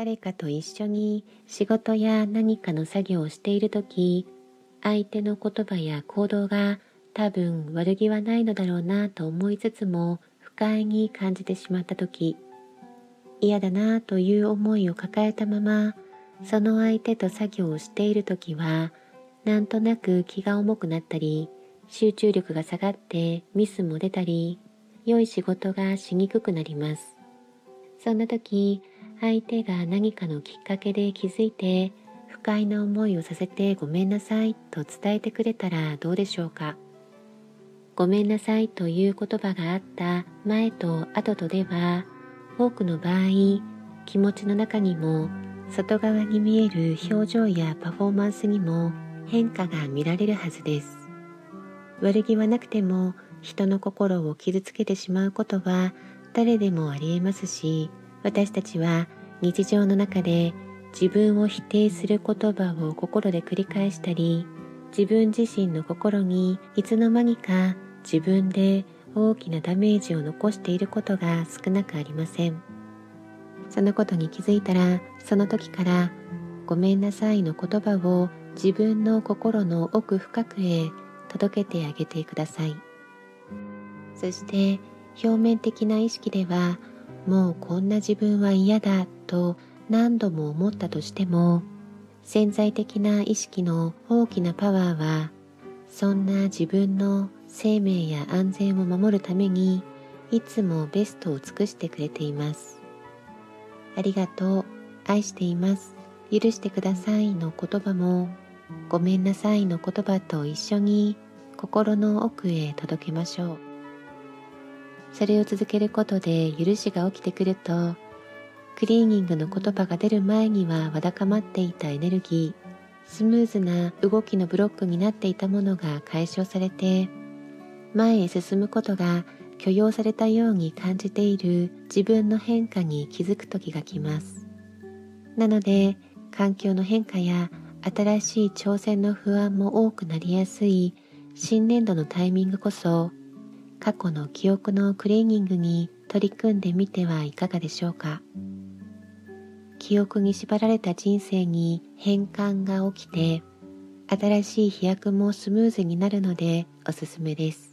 誰かと一緒に仕事や何かの作業をしているとき、相手の言葉や行動が多分悪気はないのだろうなと思いつつも不快に感じてしまったとき、嫌だなという思いを抱えたまま、その相手と作業をしているときは、なんとなく気が重くなったり、集中力が下がってミスも出たり、良い仕事がしにくくなります。そんな時、相手が何かのきっかけで気づいて不快な思いをさせてごめんなさいと伝えてくれたらどうでしょうか。ごめんなさいという言葉があった前と後とでは多くの場合気持ちの中にも外側に見える表情やパフォーマンスにも変化が見られるはずです。悪気はなくても人の心を傷つけてしまうことは誰でもありえますし私たちは日常の中で自分を否定する言葉を心で繰り返したり自分自身の心にいつの間にか自分で大きなダメージを残していることが少なくありません。そのことに気づいたらその時からごめんなさいの言葉を自分の心の奥深くへ届けてあげてください。そして表面的な意識ではもうこんな自分は嫌だと何度も思ったとしても潜在的な意識の大きなパワーはそんな自分の生命や安全を守るためにいつもベストを尽くしてくれています。ありがとう。愛しています。許してくださいの言葉もごめんなさいの言葉と一緒に心の奥へ届けましょう。それを続けることで許しが起きてくるとクリーニングの言葉が出る前にはわだかまっていたエネルギースムーズな動きのブロックになっていたものが解消されて前へ進むことが許容されたように感じている自分の変化に気づく時が来ます。なので環境の変化や新しい挑戦の不安も多くなりやすい新年度のタイミングこそ過去の記憶のクリーニングに取り組んでみてはいかがでしょうか？記憶に縛られた人生に変換が起きて新しい飛躍もスムーズになるのでおすすめです。